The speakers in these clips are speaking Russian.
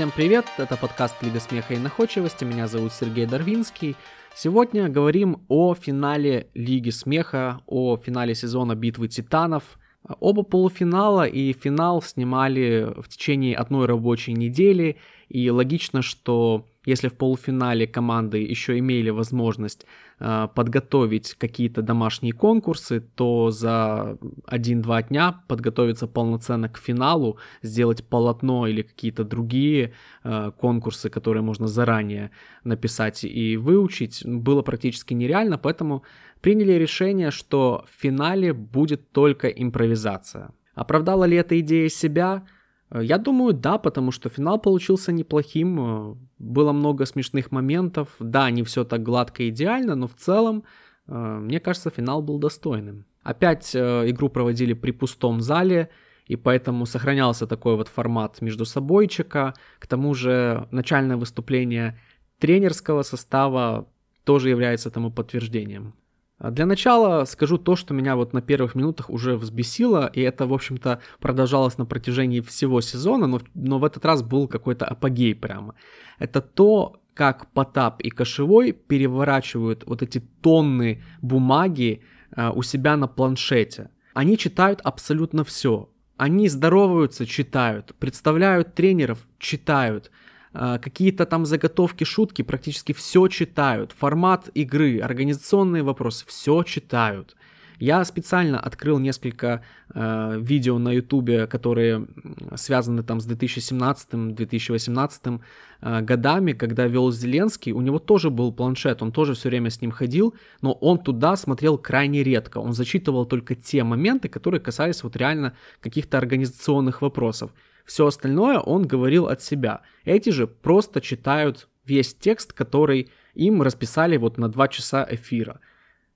Всем привет, это подкаст Лига смеха и находчивости, меня зовут Сергей Дарвинский. Сегодня говорим о финале Лиги смеха, о финале сезона Битвы Титанов. Оба полуфинала и финал снимали в течение одной рабочей недели, и логично, что если в полуфинале команды еще имели возможность подготовить какие-то домашние конкурсы, то за 1-2 дня подготовиться полноценно к финалу, сделать полотно или какие-то другие э, конкурсы, которые можно заранее написать и выучить, было практически нереально, поэтому приняли решение, что в финале будет только импровизация. Оправдала ли эта идея себя? Э, я думаю, да, потому что финал получился неплохим, э, было много смешных моментов, да, не все так гладко и идеально, но в целом, э, мне кажется, финал был достойным. Опять игру проводили при пустом зале, и поэтому сохранялся такой вот формат между собойчика, к тому же начальное выступление тренерского состава тоже является тому подтверждением. А для начала скажу то, что меня вот на первых минутах уже взбесило, и это, в общем-то, продолжалось на протяжении всего сезона, но, но в этот раз был какой-то апогей прямо. Это то, как Потап и Кошевой переворачивают вот эти тонны бумаги э, у себя на планшете. Они читают абсолютно все. Они здороваются, читают, представляют тренеров, читают, какие-то там заготовки, шутки, практически все читают. Формат игры, организационные вопросы, все читают. Я специально открыл несколько э, видео на ютубе, которые связаны там с 2017-2018 э, годами, когда вел Зеленский, у него тоже был планшет, он тоже все время с ним ходил, но он туда смотрел крайне редко, он зачитывал только те моменты, которые касались вот реально каких-то организационных вопросов. Все остальное он говорил от себя. Эти же просто читают весь текст, который им расписали вот на 2 часа эфира. Э,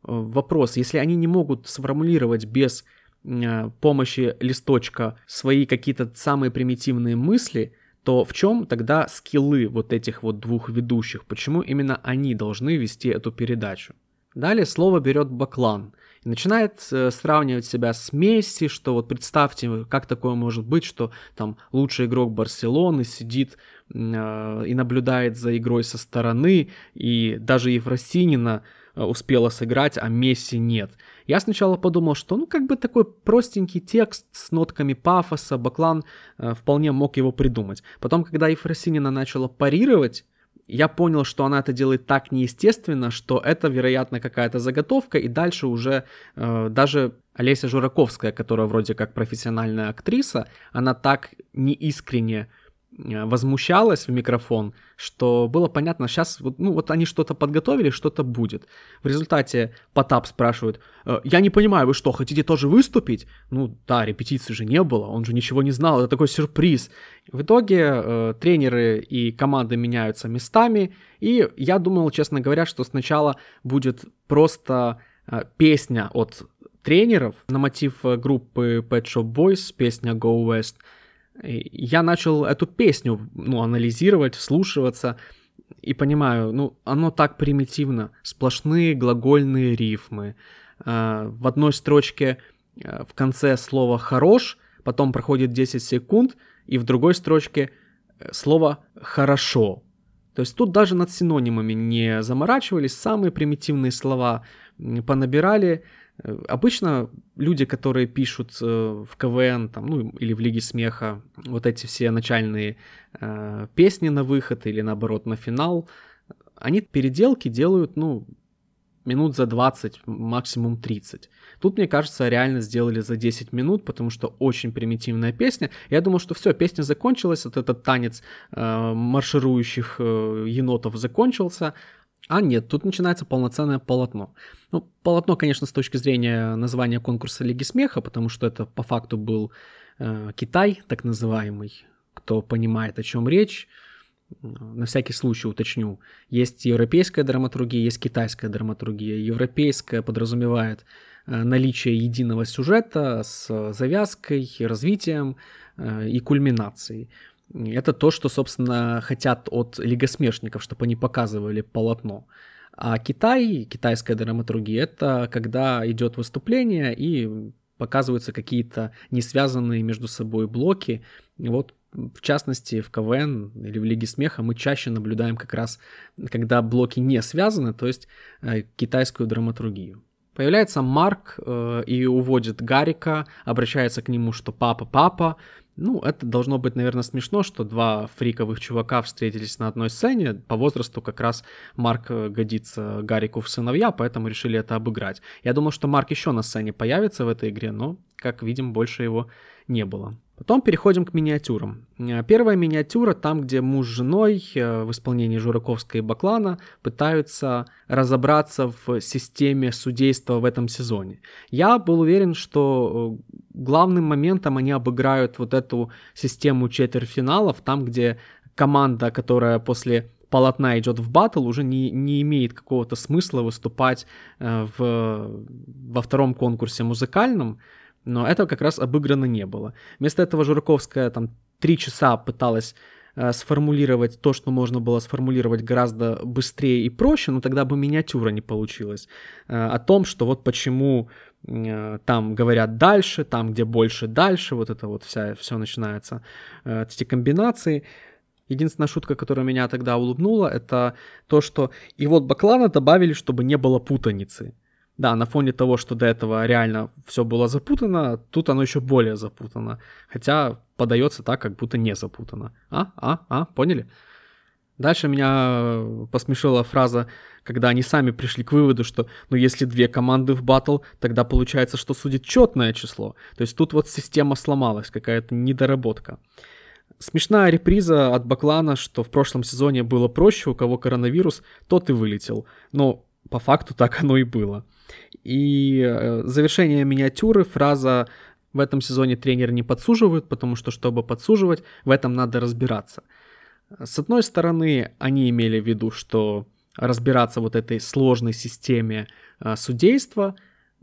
вопрос, если они не могут сформулировать без э, помощи листочка свои какие-то самые примитивные мысли, то в чем тогда скиллы вот этих вот двух ведущих? Почему именно они должны вести эту передачу? Далее слово берет Баклан и начинает э, сравнивать себя с Месси, что вот представьте, как такое может быть, что там лучший игрок Барселоны сидит э, и наблюдает за игрой со стороны, и даже Евросинина э, успела сыграть, а Месси нет. Я сначала подумал, что ну как бы такой простенький текст с нотками пафоса, Баклан э, вполне мог его придумать. Потом, когда Ефросинина начала парировать, я понял, что она это делает так неестественно, что это, вероятно, какая-то заготовка, и дальше уже э, даже Олеся Жураковская, которая вроде как профессиональная актриса, она так неискренне возмущалась в микрофон, что было понятно, сейчас ну, вот они что-то подготовили, что-то будет. В результате Потап спрашивает, «Э, я не понимаю, вы что, хотите тоже выступить? Ну да, репетиции же не было, он же ничего не знал, это такой сюрприз. В итоге э, тренеры и команды меняются местами, и я думал, честно говоря, что сначала будет просто э, песня от тренеров на мотив э, группы Pet Shop Boys, песня Go West – я начал эту песню ну, анализировать, вслушиваться и понимаю, ну, оно так примитивно. Сплошные глагольные рифмы. А, в одной строчке а, в конце слово «хорош», потом проходит 10 секунд, и в другой строчке э, слово «хорошо». То есть тут даже над синонимами не заморачивались, самые примитивные слова понабирали, обычно люди, которые пишут э, в КВН там, ну, или в Лиге смеха вот эти все начальные э, песни на выход или наоборот на финал, они переделки делают, ну, минут за 20, максимум 30. Тут, мне кажется, реально сделали за 10 минут, потому что очень примитивная песня. Я думал, что все, песня закончилась, вот этот танец э, марширующих э, енотов закончился, а нет, тут начинается полноценное полотно. Ну, полотно, конечно, с точки зрения названия конкурса Лиги Смеха, потому что это по факту был э, Китай, так называемый. Кто понимает, о чем речь, на всякий случай уточню. Есть европейская драматургия, есть китайская драматургия. Европейская подразумевает э, наличие единого сюжета с завязкой, развитием э, и кульминацией. Это то, что, собственно, хотят от лигосмешников, чтобы они показывали полотно. А Китай, китайская драматургия, это когда идет выступление и показываются какие-то не связанные между собой блоки. Вот в частности, в КВН или в Лиге Смеха мы чаще наблюдаем как раз, когда блоки не связаны, то есть э, китайскую драматургию. Появляется Марк э, и уводит Гарика, обращается к нему, что папа, папа. Ну, это должно быть, наверное, смешно, что два фриковых чувака встретились на одной сцене. По возрасту как раз Марк э, годится Гарику в сыновья, поэтому решили это обыграть. Я думал, что Марк еще на сцене появится в этой игре, но, как видим, больше его не было. Потом переходим к миниатюрам. Э, первая миниатюра там, где муж с женой э, в исполнении Жураковской и Баклана пытаются разобраться в системе судейства в этом сезоне. Я был уверен, что э, главным моментом они обыграют вот эту систему четвертьфиналов, там, где команда, которая после полотна идет в батл, уже не, не имеет какого-то смысла выступать в, во втором конкурсе музыкальном, но этого как раз обыграно не было. Вместо этого Жураковская там три часа пыталась э, сформулировать то, что можно было сформулировать гораздо быстрее и проще, но тогда бы миниатюра не получилась. Э, о том, что вот почему э, там говорят дальше, там, где больше дальше, вот это вот вся, все начинается, эти комбинации. Единственная шутка, которая меня тогда улыбнула, это то, что и вот Баклана добавили, чтобы не было путаницы. Да, на фоне того, что до этого реально все было запутано, тут оно еще более запутано. Хотя подается так, как будто не запутано. А, а, а, поняли? Дальше меня посмешила фраза, когда они сами пришли к выводу, что ну если две команды в батл, тогда получается, что судит четное число. То есть тут вот система сломалась, какая-то недоработка. Смешная реприза от Баклана, что в прошлом сезоне было проще, у кого коронавирус, тот и вылетел. Но по факту так оно и было. И э, завершение миниатюры, фраза «в этом сезоне тренер не подсуживают, потому что, чтобы подсуживать, в этом надо разбираться». С одной стороны, они имели в виду, что разбираться вот этой сложной системе э, судейства,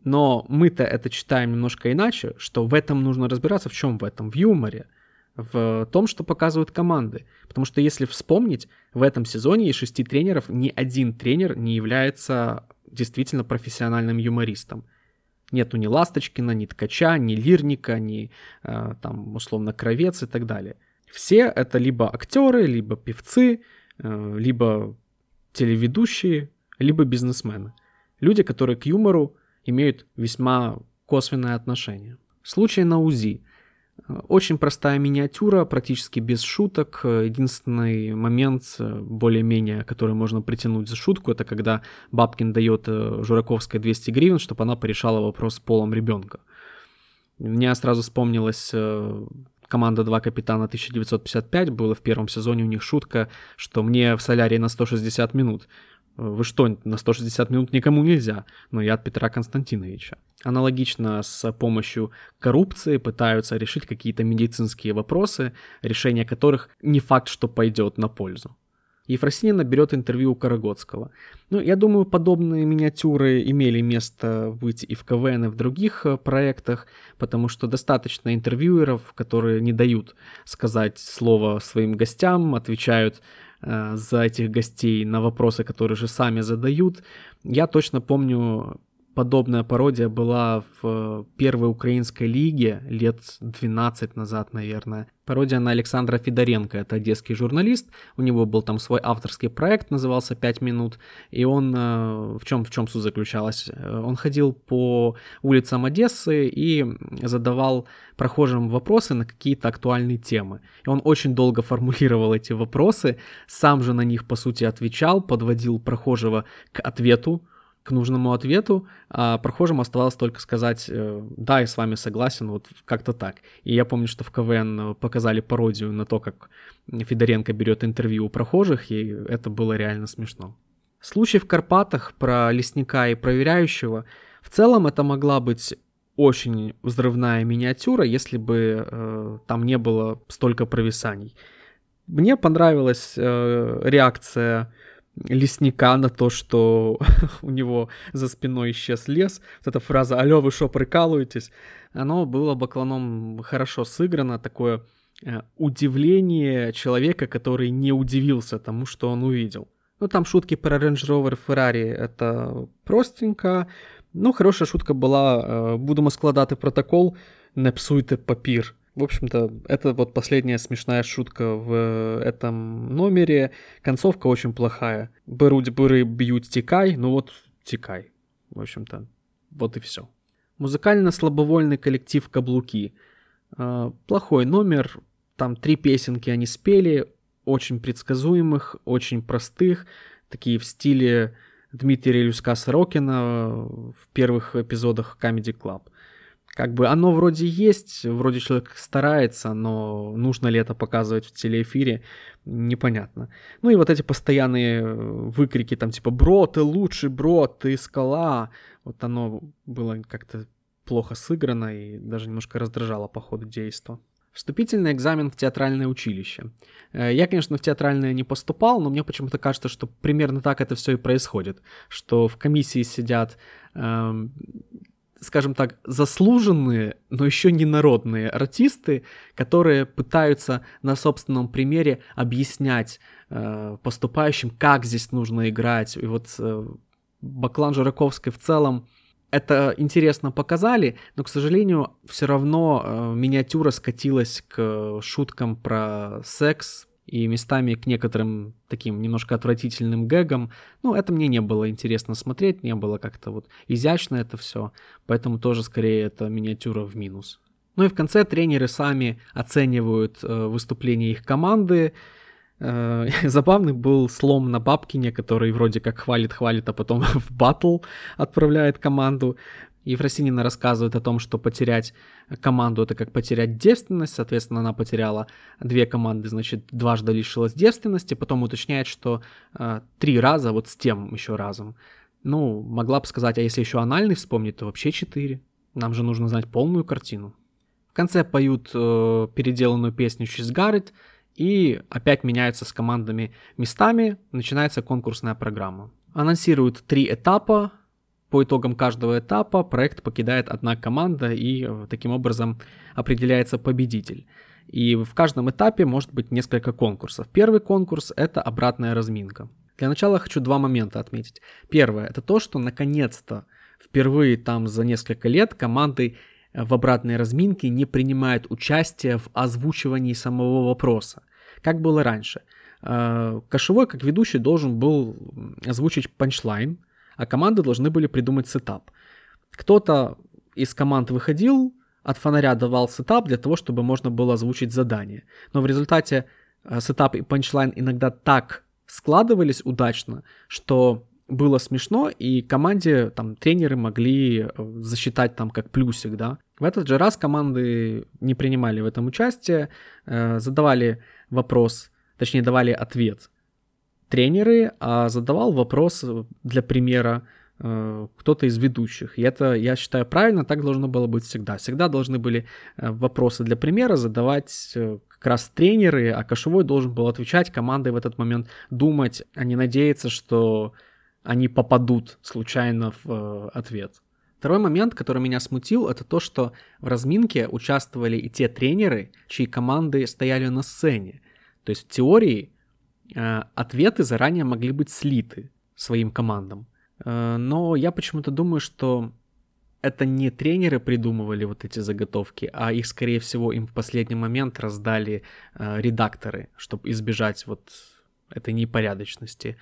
но мы-то это читаем немножко иначе, что в этом нужно разбираться. В чем в этом? В юморе в том, что показывают команды. Потому что если вспомнить, в этом сезоне из шести тренеров ни один тренер не является действительно профессиональным юмористом. Нету ни Ласточкина, ни Ткача, ни Лирника, ни э, там условно Кровец и так далее. Все это либо актеры, либо певцы, э, либо телеведущие, либо бизнесмены. Люди, которые к юмору имеют весьма косвенное отношение. Случай на УЗИ. Очень простая миниатюра, практически без шуток. Единственный момент, более-менее, который можно притянуть за шутку, это когда Бабкин дает э, Жураковской 200 гривен, чтобы она порешала вопрос с полом ребенка. Мне сразу вспомнилась э, команда «Два капитана 1955», было в первом сезоне у них шутка, что мне в солярии на 160 минут. Вы что, на 160 минут никому нельзя? Но я от Петра Константиновича. Аналогично с помощью коррупции пытаются решить какие-то медицинские вопросы, решение которых не факт, что пойдет на пользу. Ефросинина берет интервью у Карагодского. Ну, я думаю, подобные миниатюры имели место быть и в КВН, и в других э, проектах, потому что достаточно интервьюеров, которые не дают сказать слово своим гостям, отвечают э, за этих гостей на вопросы, которые же сами задают. Я точно помню подобная пародия была в первой украинской лиге лет 12 назад, наверное. Пародия на Александра Федоренко, это одесский журналист, у него был там свой авторский проект, назывался «Пять минут», и он, э, в чем, в чем суть заключалась? Э, он ходил по улицам Одессы и задавал прохожим вопросы на какие-то актуальные темы. И он очень долго формулировал эти вопросы, сам же на них, по сути, отвечал, подводил прохожего к ответу, к нужному ответу, а прохожим оставалось только сказать э, «да, я с вами согласен», вот как-то так. И я помню, что в КВН показали пародию на то, как Федоренко берет интервью у прохожих, и это было реально смешно. Случай в Карпатах про лесника и проверяющего, в целом это могла быть очень взрывная миниатюра, если бы э, там не было столько провисаний. Мне понравилась э, реакция лесника на то, что у него за спиной исчез лес. Вот эта фраза «Алло, вы что, прикалываетесь?» Оно было бакланом хорошо сыграно, такое э, удивление человека, который не удивился тому, что он увидел. Ну, там шутки про Range Rover Ferrari, это простенько. Ну, хорошая шутка была, э, будемо складати протокол, не псуйте папір. В общем-то, это вот последняя смешная шутка в этом номере. Концовка очень плохая. Беруть буры, бьют, текай. Ну вот, текай. В общем-то, вот и все. Музыкально-слабовольный коллектив «Каблуки». А, плохой номер. Там три песенки они спели. Очень предсказуемых, очень простых. Такие в стиле Дмитрия Люска Сорокина в первых эпизодах Comedy Club как бы оно вроде есть, вроде человек старается, но нужно ли это показывать в телеэфире, непонятно. Ну и вот эти постоянные э, выкрики, там типа «Бро, ты лучший, бро, ты скала», вот оно было как-то плохо сыграно и даже немножко раздражало по ходу действия. Вступительный экзамен в театральное училище. Э, я, конечно, в театральное не поступал, но мне почему-то кажется, что примерно так это все и происходит. Что в комиссии сидят э, скажем так, заслуженные, но еще не народные артисты, которые пытаются на собственном примере объяснять э, поступающим, как здесь нужно играть. И вот э, Баклан Жираковской в целом это интересно показали, но, к сожалению, все равно э, миниатюра скатилась к шуткам про секс, и местами к некоторым таким немножко отвратительным гэгам. Ну, это мне не было интересно смотреть, не было как-то вот изящно это все, поэтому тоже скорее это миниатюра в минус. Ну и в конце тренеры сами оценивают э, выступление их команды. Э, забавный был слом на Бабкине, который вроде как хвалит-хвалит, а потом в батл отправляет команду. Ефросинина рассказывает о том, что потерять команду это как потерять девственность, соответственно, она потеряла две команды, значит, дважды лишилась девственности, потом уточняет, что э, три раза, вот с тем еще разом. Ну, могла бы сказать, а если еще анальный вспомнить, то вообще четыре. Нам же нужно знать полную картину. В конце поют э, переделанную песню «She's It», и опять меняются с командами местами, начинается конкурсная программа. Анонсируют три этапа, по итогам каждого этапа проект покидает одна команда и э, таким образом определяется победитель. И в каждом этапе может быть несколько конкурсов. Первый конкурс — это обратная разминка. Для начала хочу два момента отметить. Первое — это то, что наконец-то впервые там за несколько лет команды э, в обратной разминке не принимают участие в озвучивании самого вопроса. Как было раньше. Э, Кошевой, как ведущий, должен был озвучить punchline — а команды должны были придумать setup. Кто-то из команд выходил, от фонаря давал setup для того, чтобы можно было озвучить задание. Но в результате э, setup и punchline иногда так складывались удачно, что было смешно, и команде там тренеры могли э, засчитать там как плюсик, да. В этот же раз команды не принимали в этом участие, э, задавали вопрос, точнее давали ответ тренеры, а задавал вопрос для примера э, кто-то из ведущих. И это, я считаю, правильно, так должно было быть всегда. Всегда должны были э, вопросы для примера задавать э, как раз тренеры, а кошевой должен был отвечать, команды в этот момент думать, а не надеяться, что они попадут случайно в ответ. Второй момент, который меня смутил, это то, что в разминке участвовали и те тренеры, чьи команды стояли на сцене. То есть в теории Э, ответы заранее могли быть слиты своим командам. Э, но я почему-то думаю, что это не тренеры придумывали вот эти заготовки, а их, скорее всего, им в последний момент раздали э, редакторы, чтобы избежать вот этой непорядочности.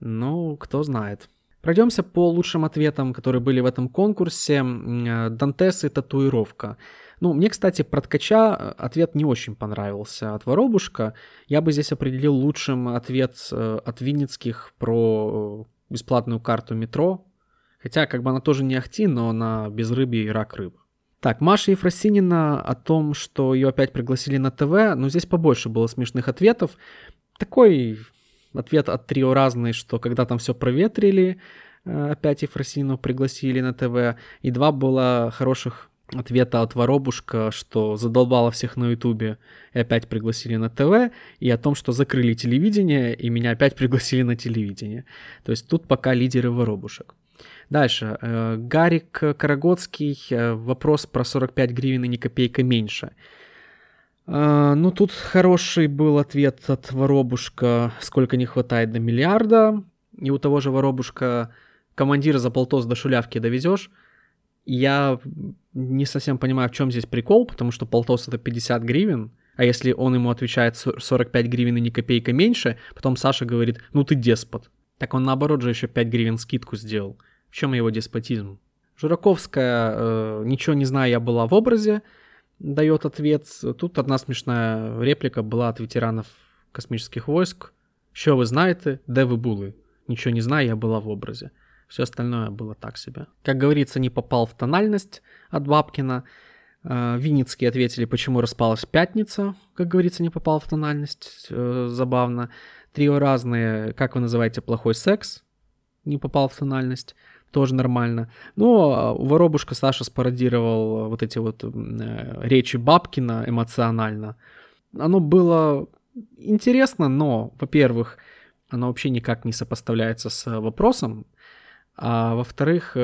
Ну, кто знает. Пройдемся по лучшим ответам, которые были в этом конкурсе. Дантес и татуировка. Ну, мне, кстати, про ткача э, ответ не очень понравился от Воробушка. Я бы здесь определил лучшим ответ э, от Винницких про э, бесплатную карту метро. Хотя, как бы она тоже не ахти, но она без рыбы и рак рыб. Так, Маша Ефросинина о том, что ее опять пригласили на ТВ, но здесь побольше было смешных ответов. Такой ответ от трио разный, что когда там все проветрили, опять Ефросинину пригласили на ТВ, и два было хороших ответа от Воробушка, что задолбало всех на Ютубе и опять пригласили на ТВ, и о том, что закрыли телевидение, и меня опять пригласили на телевидение. То есть тут пока лидеры Воробушек. Дальше. Э, Гарик Карагодский. Э, вопрос про 45 гривен и ни копейка меньше. Э, ну, тут хороший был ответ от Воробушка, сколько не хватает до миллиарда. И у того же Воробушка командира за полтос до шулявки довезешь. Я не совсем понимаю, в чем здесь прикол, потому что полтос это 50 гривен, а если он ему отвечает 45 гривен и ни копейка меньше, потом Саша говорит, ну ты деспот. Так он наоборот же еще 5 гривен скидку сделал. В чем его деспотизм? Жураковская, э, ничего не знаю, я была в образе, дает ответ. Тут одна смешная реплика была от ветеранов космических войск. Что вы знаете, де вы були? Ничего не знаю, я была в образе. Все остальное было так себе. Как говорится, не попал в тональность от Бабкина. Э, Винницкие ответили, почему распалась пятница. Как говорится, не попал в тональность. Э, забавно. Трио разные. Как вы называете плохой секс? Не попал в тональность тоже нормально. Но воробушка Саша спародировал вот эти вот э, речи Бабкина эмоционально. Оно было интересно, но, во-первых, оно вообще никак не сопоставляется с вопросом, а во-вторых,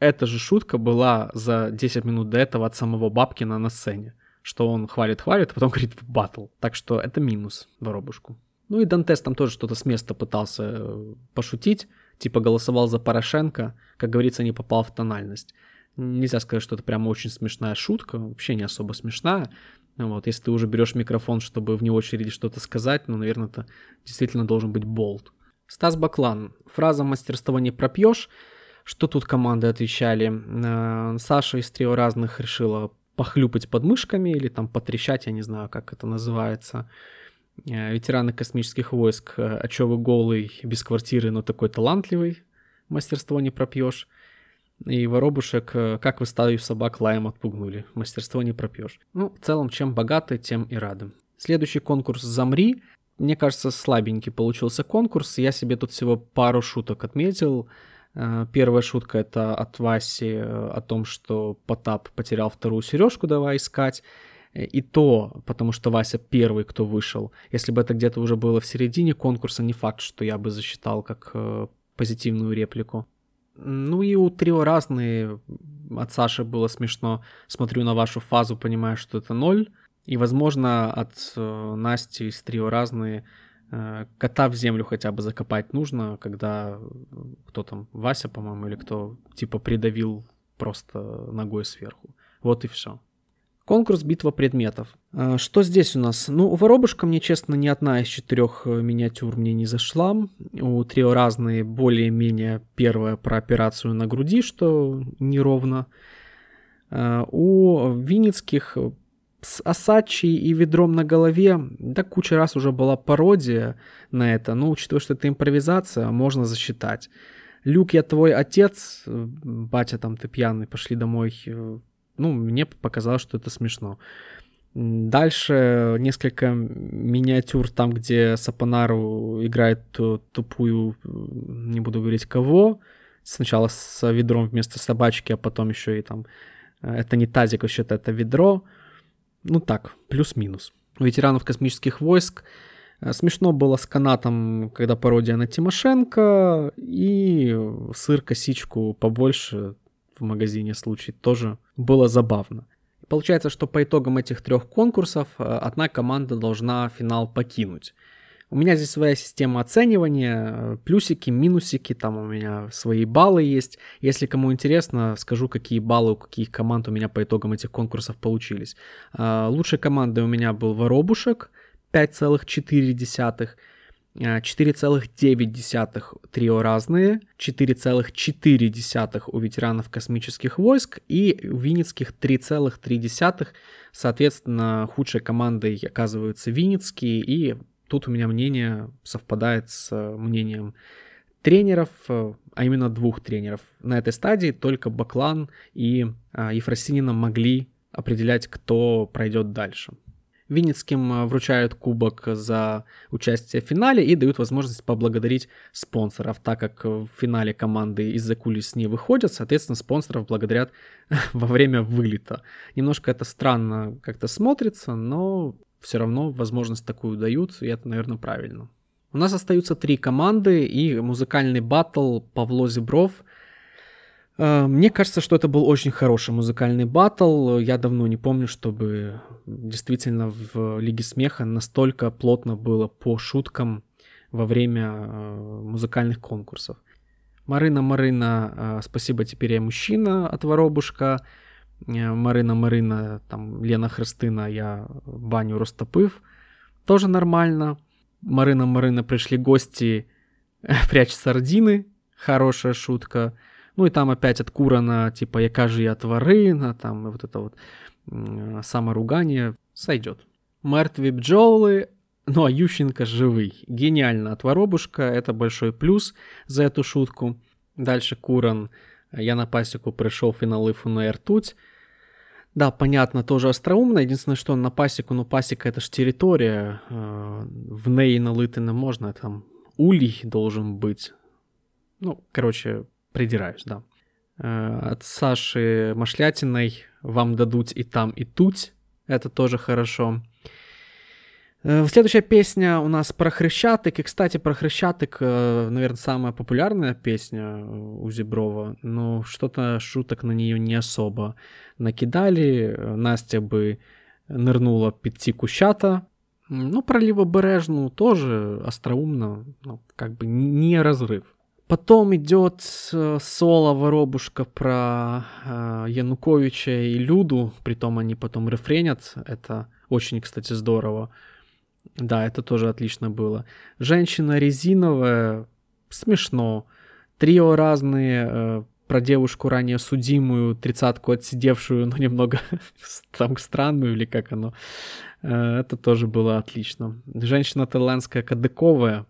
эта же шутка была за 10 минут до этого от самого Бабкина на сцене, что он хвалит-хвалит, а потом говорит в батл. Так что это минус воробушку. Ну и Дантес там тоже что-то с места пытался э, пошутить, типа голосовал за Порошенко, как говорится, не попал в тональность. Нельзя сказать, что это прямо очень смешная шутка, вообще не особо смешная. Вот, если ты уже берешь микрофон, чтобы вне очереди что-то сказать, ну, наверное, это действительно должен быть болт. Стас Баклан. Фраза «мастерство не пропьешь». Что тут команды отвечали? Э, Саша из трио разных решила похлюпать подмышками или там потрещать, я не знаю, как это называется. Э, ветераны космических войск, э, а чё вы голый, без квартиры, но такой талантливый, мастерство не пропьешь. И воробушек, э, как вы стаю собак лаем отпугнули, мастерство не пропьешь. Ну, в целом, чем богаты, тем и рады. Следующий конкурс «Замри». Мне кажется, слабенький получился конкурс. Я себе тут всего пару шуток отметил. Первая шутка это от Васи о том, что Потап потерял вторую сережку, давай искать. Э, и то, потому что Вася первый, кто вышел. Если бы это где-то уже было в середине конкурса, не факт, что я бы засчитал как э, позитивную реплику. Ну и у трио разные. От Саши было смешно. Смотрю на вашу фазу, понимаю, что это ноль. И, возможно, от э, Насти из трио разные э, кота в землю хотя бы закопать нужно, когда э, кто там, Вася, по-моему, или кто типа придавил просто ногой сверху. Вот и все. Конкурс «Битва предметов». Что здесь у нас? Ну, воробушка мне, честно, ни одна из четырех миниатюр мне не зашла. У трио разные, более-менее первая про операцию на груди, что неровно. У Винницких с Асачи и ведром на голове, да куча раз уже была пародия на это, но учитывая, что это импровизация, можно засчитать. Люк, я твой отец, батя там ты пьяный, пошли домой, ну, мне показалось, что это смешно. Дальше несколько миниатюр там, где Сапонару играет тупую, не буду говорить кого, сначала с ведром вместо собачки, а потом еще и там, э, это не тазик, вообще-то это ведро. Ну так, плюс-минус. Ветеранов космических войск э, Смешно было с канатом, когда пародия на Тимошенко, и сыр косичку побольше, в магазине случай тоже было забавно. Получается, что по итогам этих трех конкурсов э, одна команда должна финал покинуть. У меня здесь своя система оценивания, э, плюсики, минусики, там у меня свои баллы есть. Если кому интересно, скажу, какие баллы у каких команд у меня по итогам этих конкурсов получились. Э, лучшей командой у меня был Воробушек, 5,4. 4,9 трио разные, 4,4 у ветеранов космических войск и у Винницких 3,3. Соответственно, худшей командой оказываются Винницкие, и тут у меня мнение совпадает с мнением тренеров, а именно двух тренеров. На этой стадии только Баклан и а, Ефросинина могли определять, кто пройдет дальше. Винницким э, вручают кубок за участие в финале и дают возможность поблагодарить спонсоров, так как в финале команды из-за кулис не выходят, соответственно, спонсоров благодарят во время вылета. Немножко это странно как-то смотрится, но все равно возможность такую дают, и это, наверное, правильно. У нас остаются три команды и музыкальный батл Павло Зебров – Э, мне кажется, что это был очень хороший музыкальный батл. Я давно не помню, чтобы действительно в Лиге Смеха настолько плотно было по шуткам во время э, музыкальных конкурсов. Марина Марина, э, спасибо, теперь я мужчина от Воробушка. Марина Марина, там, Лена Христина, я баню растопыв. Тоже нормально. Марина Марина, пришли гости, прячь сардины. Хорошая шутка. Ну и там опять от Курана, типа, яка же я тварина, там, вот это вот саморугание сойдет. Мертві бджолы, ну а Ющенко живый. Гениально от Воробушка, это большой плюс за эту шутку. Дальше Куран, я на пасеку пришел финал Ифу на ртуть. Да, понятно, тоже остроумно. Единственное, что на пасеку, ну пасека это ж территория. Э, в ней налытано можно, там улей должен быть. Ну, короче, придираюсь, да. Э, от Саши Машлятиной вам дадут и там, и тут. Это тоже хорошо. Э, следующая песня у нас про Хрещатик. И, кстати, про Хрещатик, э, наверное, самая популярная песня у Зеброва. Но что-то шуток на нее не особо накидали. Настя бы нырнула пяти кущата. Ну, про Левобережну тоже остроумно, ну, как бы не разрыв. Потом идет э, соло Воробушка про э, Януковича и Люду, притом они потом рефренят, это очень, кстати, здорово. Да, это тоже отлично было. Женщина резиновая, смешно. Трио разные, э, про девушку ранее судимую, тридцатку отсидевшую, но немного там странную или как оно. Э, это тоже было отлично. Женщина таиландская кадыковая,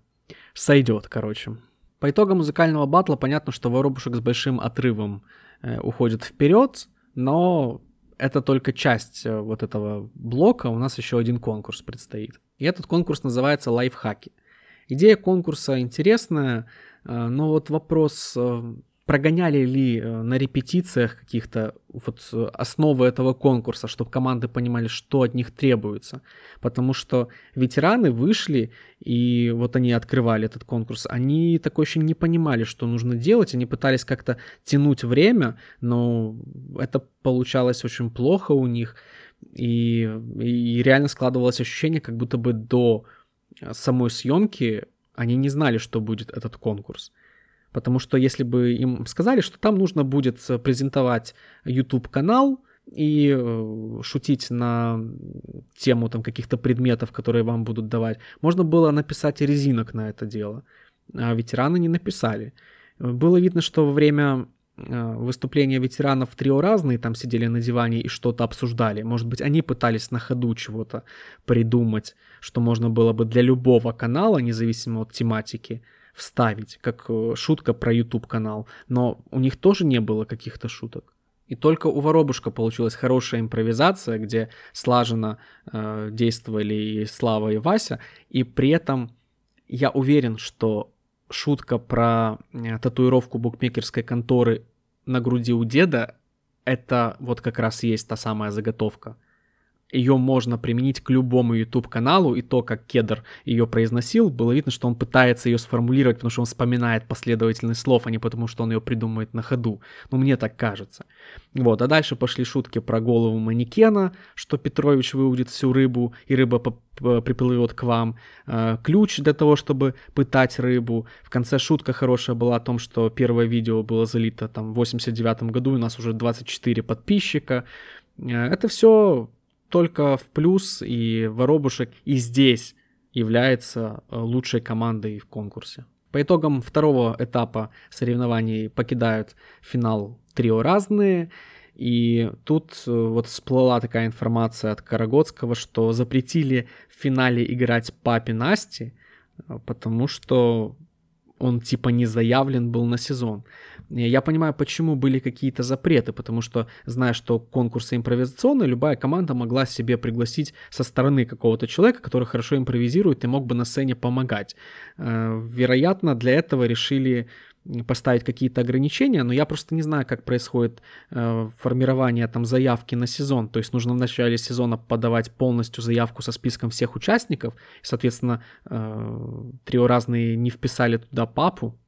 сойдет, короче. По итогам музыкального батла понятно, что Воробушек с большим отрывом э, уходит вперед, но это только часть э, вот этого блока, у нас еще один конкурс предстоит. И этот конкурс называется «Лайфхаки». Идея конкурса интересная, э, но вот вопрос э, прогоняли ли э, на репетициях каких-то вот э, основы этого конкурса, чтобы команды понимали, что от них требуется. Потому что ветераны вышли, и вот они открывали этот конкурс, они такой еще не понимали, что нужно делать, они пытались как-то тянуть время, но это получалось очень плохо у них, и, и реально складывалось ощущение, как будто бы до самой съемки они не знали, что будет этот конкурс. Потому что если бы им сказали, что там нужно будет презентовать YouTube-канал и э, шутить на тему там каких-то предметов, которые вам будут давать, можно было написать резинок на это дело. А ветераны не написали. Было видно, что во время э, выступления ветеранов трио разные там сидели на диване и что-то обсуждали. Может быть, они пытались на ходу чего-то придумать, что можно было бы для любого канала, независимо от тематики, вставить, как э, шутка про YouTube канал, но у них тоже не было каких-то шуток. И только у Воробушка получилась хорошая импровизация, где слаженно э, действовали и Слава, и Вася, и при этом я уверен, что шутка про э, татуировку букмекерской конторы на груди у деда это вот как раз есть та самая заготовка ее можно применить к любому YouTube-каналу, и то, как Кедр ее произносил, было видно, что он пытается ее сформулировать, потому что он вспоминает последовательность слов, а не потому, что он ее придумывает на ходу. Ну, мне так кажется. Вот, а дальше пошли шутки про голову манекена, что Петрович выудит всю рыбу, и рыба приплывет к вам. Э, ключ для того, чтобы пытать рыбу. В конце шутка хорошая была о том, что первое видео было залито там в 89 году, и у нас уже 24 подписчика. Э, это все только в плюс, и Воробушек и здесь является э, лучшей командой в конкурсе. По итогам второго этапа соревнований покидают финал трио разные, и тут э, вот всплыла такая информация от Карагодского, что запретили в финале играть папе Насти, э, потому что он типа не заявлен был на сезон. Я понимаю, почему были какие-то запреты, потому что, зная, что конкурсы импровизационные, любая команда могла себе пригласить со стороны какого-то человека, который хорошо импровизирует и мог бы на сцене помогать. Э, вероятно, для этого решили поставить какие-то ограничения, но я просто не знаю, как происходит э, формирование там заявки на сезон. То есть нужно в начале сезона подавать полностью заявку со списком всех участников. Соответственно, э, трио разные не вписали туда папу.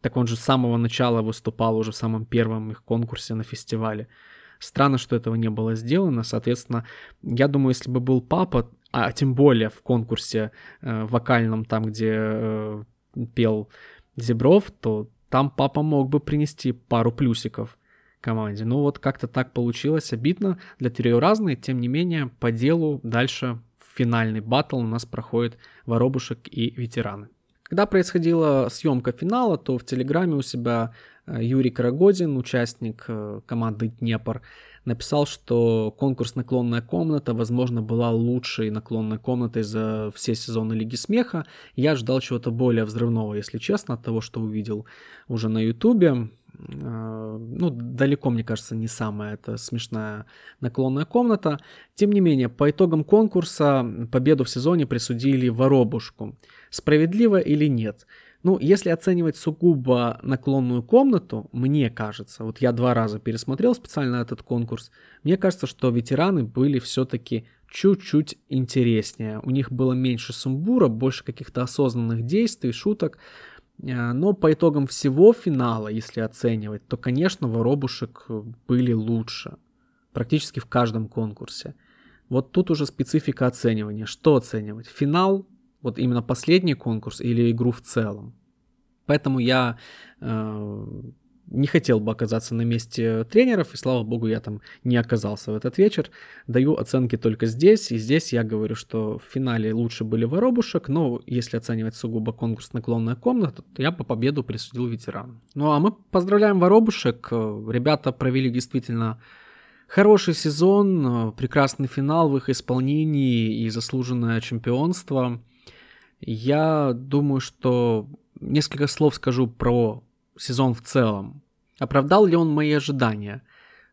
Так он же с самого начала выступал уже в самом первом их конкурсе на фестивале. Странно, что этого не было сделано. Соответственно, я думаю, если бы был папа, а тем более в конкурсе э, вокальном, там, где э, пел Зебров, то там папа мог бы принести пару плюсиков команде. Ну вот как-то так получилось, обидно для разные, тем не менее по делу дальше финальный батл у нас проходит воробушек и ветераны. Когда происходила съемка финала, то в Телеграме у себя э, Юрий Карагодин, участник э, команды Днепр, написал, что конкурс «Наклонная комната», возможно, была лучшей наклонной комнатой за все сезоны Лиги Смеха. Я ждал чего-то более взрывного, если честно, от того, что увидел уже на Ютубе. Э, ну, далеко, мне кажется, не самая это смешная наклонная комната. Тем не менее, по итогам конкурса победу в сезоне присудили Воробушку. Справедливо или нет? Ну, если оценивать сугубо наклонную комнату, мне кажется, вот я два раза пересмотрел специально этот конкурс, мне кажется, что ветераны были все-таки чуть-чуть интереснее. У них было меньше сумбура, больше каких-то осознанных действий, шуток. Э, но по итогам всего финала, если оценивать, то, конечно, воробушек были лучше. Практически в каждом конкурсе. Вот тут уже специфика оценивания. Что оценивать? Финал, вот именно последний конкурс или игру в целом? Поэтому я э, не хотел бы оказаться на месте тренеров, и слава богу, я там не оказался в этот вечер. Даю оценки только здесь, и здесь я говорю, что в финале лучше были воробушек, но если оценивать сугубо конкурс «Наклонная комната», то я по победу присудил ветеран. Ну а мы поздравляем воробушек, ребята провели действительно хороший сезон, прекрасный финал в их исполнении и заслуженное чемпионство. Я думаю, что несколько слов скажу про сезон в целом. Оправдал ли он мои ожидания?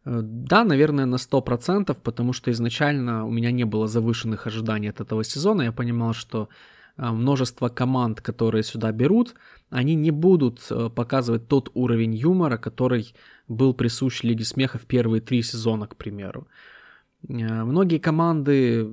Э, да, наверное, на 100%, потому что изначально у меня не было завышенных ожиданий от этого сезона. Я понимал, что э, множество команд, которые сюда берут, они не будут э, показывать тот уровень юмора, который был присущ Лиге Смеха в первые три сезона, к примеру. Многие команды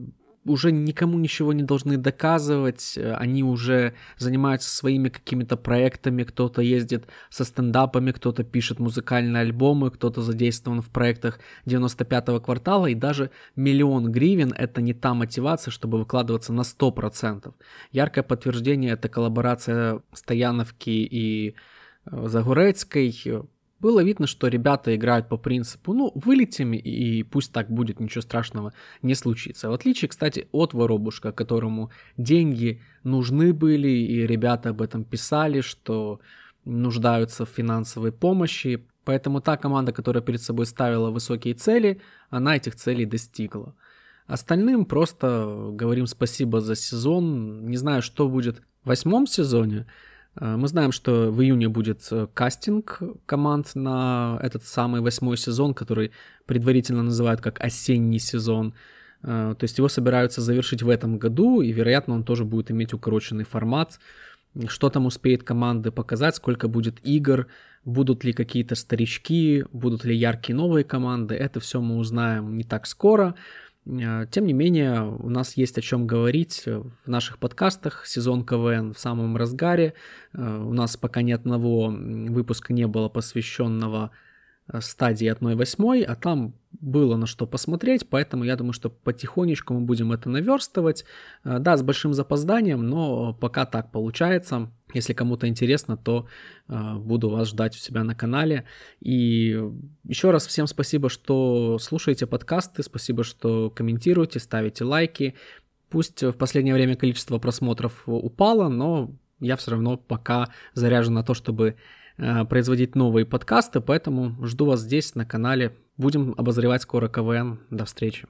уже никому ничего не должны доказывать, э, они уже занимаются своими какими-то проектами, кто-то ездит со стендапами, кто-то пишет музыкальные альбомы, кто-то задействован в проектах 95-го квартала, и даже миллион гривен — это не та мотивация, чтобы выкладываться на 100%. Яркое подтверждение — это коллаборация Стояновки и э, Загорецкой, было видно, что ребята играют по принципу, ну, вылетим, и пусть так будет, ничего страшного не случится. В отличие, кстати, от Воробушка, которому деньги нужны были, и ребята об этом писали, что нуждаются в финансовой помощи. Поэтому та команда, которая перед собой ставила высокие цели, она этих целей достигла. Остальным просто говорим спасибо за сезон. Не знаю, что будет в восьмом сезоне, мы знаем, что в июне будет э, кастинг команд на этот самый восьмой сезон, который предварительно называют как осенний сезон. Э, то есть его собираются завершить в этом году, и, вероятно, он тоже будет иметь укороченный формат. Что там успеет команды показать, сколько будет игр, будут ли какие-то старички, будут ли яркие новые команды, это все мы узнаем не так скоро. А, тем не менее, у нас есть о чем говорить в наших подкастах. Сезон КВН в самом разгаре. А, у нас пока ни одного выпуска не было посвященного Э, стадии 1-8, а там было на что посмотреть, поэтому я думаю, что потихонечку мы будем это наверстывать. Э, да, с большим запозданием, но пока так получается. Если кому-то интересно, то э, буду вас ждать у себя на канале. И еще раз всем спасибо, что слушаете подкасты, спасибо, что комментируете, ставите лайки. Пусть в последнее время количество просмотров упало, но я все равно пока заряжен на то, чтобы Э, производить новые подкасты, поэтому жду вас здесь на канале. Будем обозревать скоро КВН. До встречи.